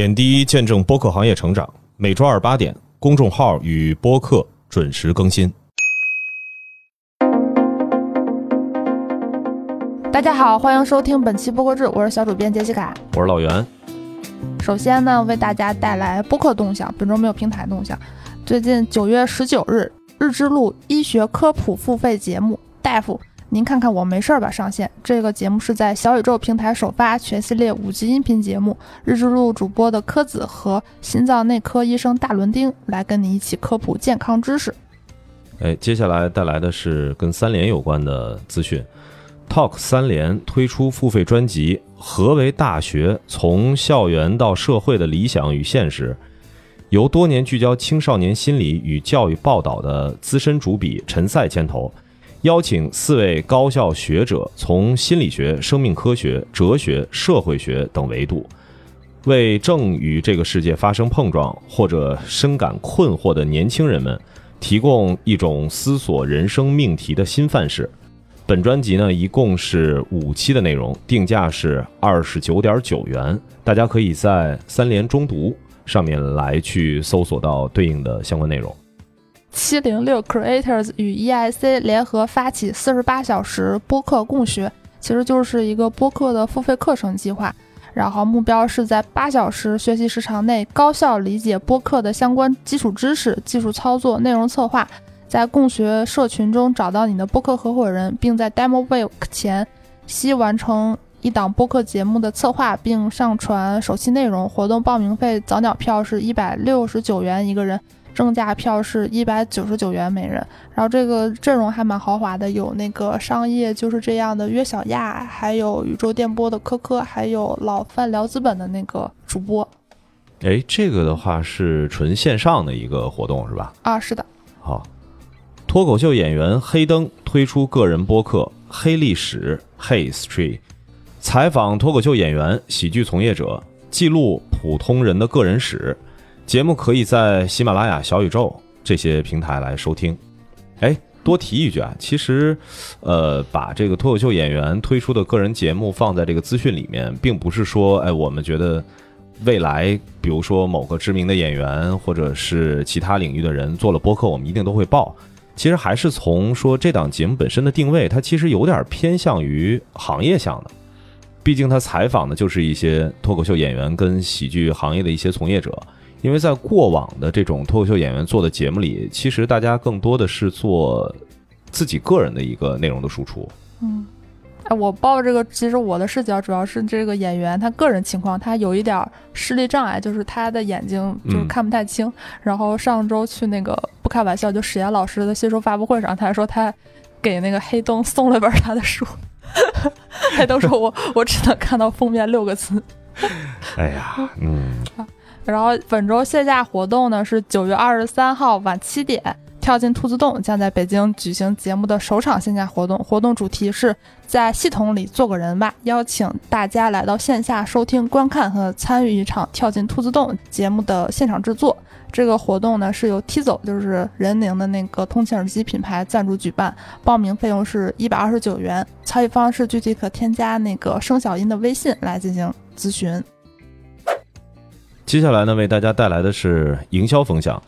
点滴见证播客行业成长，每周二八点，公众号与播客准时更新。大家好，欢迎收听本期播客志，我是小主编杰西卡。我是老袁。首先呢，为大家带来播客动向，本周没有平台动向。最近九月十九日，日之路医学科普付费节目《大夫，您看看我没事儿吧》上线。这个节目是在小宇宙平台首发全系列五集音频节目，日之路主播的柯子和心脏内科医生大伦丁来跟你一起科普健康知识。哎，接下来带来的是跟三联有关的资讯。Talk 三联推出付费专辑《何为大学：从校园到社会的理想与现实》，由多年聚焦青少年心理与教育报道的资深主笔陈赛牵头，邀请四位高校学者，从心理学、生命科学、哲学、社会学等维度，为正与这个世界发生碰撞或者深感困惑的年轻人们，提供一种思索人生命题的新范式。本专辑呢，一共是五期的内容，定价是二十九点九元，大家可以在三联中读上面来去搜索到对应的相关内容。七零六 Creators 与 EIC 联合发起四十八小时播客共学，其实就是一个播客的付费课程计划。然后目标是在八小时学习时长内，高效理解播客的相关基础知识、技术操作、内容策划。在共学社群中找到你的播客合伙人，并在 Demo Week 前夕完成一档播客节目的策划，并上传首期内容。活动报名费早鸟票是一百六十九元一个人，正价票是一百九十九元每人。然后这个阵容还蛮豪华的，有那个商业就是这样的约小亚，还有宇宙电波的科科，还有老范聊资本的那个主播。哎，这个的话是纯线上的一个活动是吧？啊，是的。好。脱口秀演员黑灯推出个人播客《黑历史》（History），采访脱口秀演员、喜剧从业者，记录普通人的个人史。节目可以在喜马拉雅、小宇宙这些平台来收听。哎，多提一句啊，其实，呃，把这个脱口秀演员推出的个人节目放在这个资讯里面，并不是说，哎，我们觉得未来，比如说某个知名的演员或者是其他领域的人做了播客，我们一定都会报。其实还是从说这档节目本身的定位，它其实有点偏向于行业向的。毕竟他采访的就是一些脱口秀演员跟喜剧行业的一些从业者。因为在过往的这种脱口秀演员做的节目里，其实大家更多的是做自己个人的一个内容的输出。嗯。我报这个，其实我的视角主要是这个演员他个人情况，他有一点视力障碍，就是他的眼睛就是看不太清。然后上周去那个不开玩笑，就史岩老师的新书发布会上，他还说他给那个黑洞 送了本他的书。黑洞说我我只能看到封面六个字。哎呀，嗯。然后本周线下活动呢是九月二十三号晚七点。跳进兔子洞将在北京举行节目的首场线下活动，活动主题是在系统里做个人吧，邀请大家来到线下收听、观看和参与一场跳进兔子洞节目的现场制作。这个活动呢是由 T 走就是人宁的那个通勤耳机品牌赞助举办，报名费用是一百二十九元，参与方式具体可添加那个声小音的微信来进行咨询。接下来呢，为大家带来的是营销风向。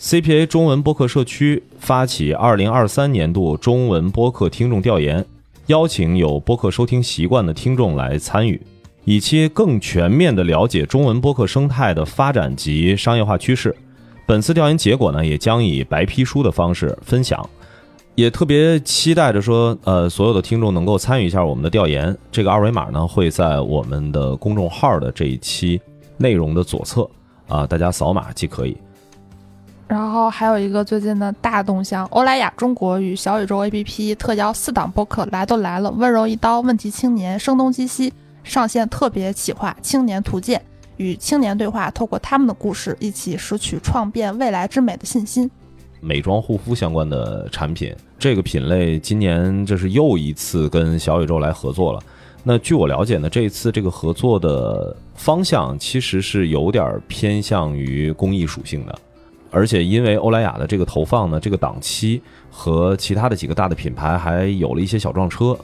CPA 中文播客社区发起二零二三年度中文播客听众调研，邀请有播客收听习惯的听众来参与，以期更全面地了解中文播客生态的发展及商业化趋势。本次调研结果呢，也将以白皮书的方式分享，也特别期待着说，呃，所有的听众能够参与一下我们的调研。这个二维码呢，会在我们的公众号的这一期内容的左侧啊，大家扫码即可以。然后还有一个最近的大动向，欧莱雅中国与小宇宙 APP 特邀四档播客来都来了，温柔一刀、问题青年、声东击西上线特别企划《青年图鉴》，与青年对话，透过他们的故事，一起拾取创变未来之美的信心。美妆护肤相关的产品，这个品类今年这是又一次跟小宇宙来合作了。那据我了解呢，这一次这个合作的方向其实是有点偏向于公益属性的。而且因为欧莱雅的这个投放呢，这个档期和其他的几个大的品牌还有了一些小撞车，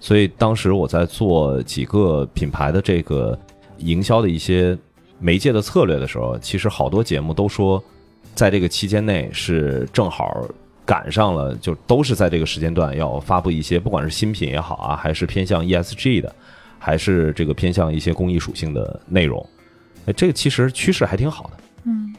所以当时我在做几个品牌的这个营销的一些媒介的策略的时候，其实好多节目都说，在这个期间内是正好赶上了，就都是在这个时间段要发布一些，不管是新品也好啊，还是偏向 ESG 的，还是这个偏向一些公益属性的内容。哎，这个其实趋势还挺好的。嗯，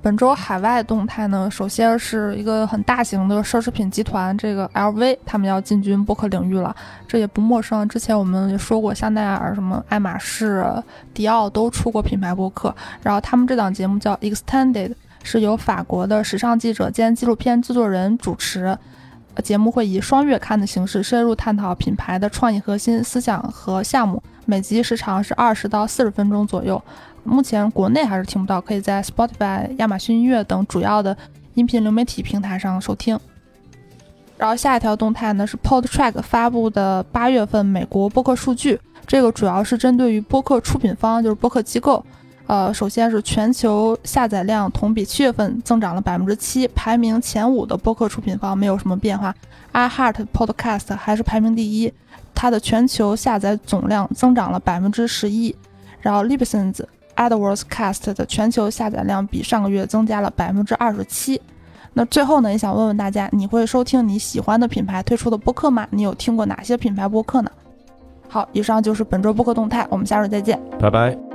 本周海外动态呢，首先是一个很大型的奢侈品集团，这个 LV，他们要进军播客领域了，这也不陌生。之前我们也说过，香奈儿、什么爱马仕、迪奥都出过品牌播客。然后他们这档节目叫 Extended，是由法国的时尚记者兼纪录片制作人主持。节目会以双月刊的形式深入探讨品牌的创意核心思想和项目，每集时长是二十到四十分钟左右。目前国内还是听不到，可以在 Spotify、亚马逊音乐等主要的音频流媒体平台上收听。然后下一条动态呢是 Podtrack 发布的八月份美国播客数据，这个主要是针对于播客出品方，就是播客机构。呃，首先是全球下载量同比七月份增长了百分之七，排名前五的播客出品方没有什么变化，iHeart Podcast 还是排名第一，它的全球下载总量增长了百分之十一。然后 Libsyns AdWords Cast 的全球下载量比上个月增加了百分之二十七。那最后呢，也想问问大家，你会收听你喜欢的品牌推出的播客吗？你有听过哪些品牌播客呢？好，以上就是本周播客动态，我们下周再见，拜拜。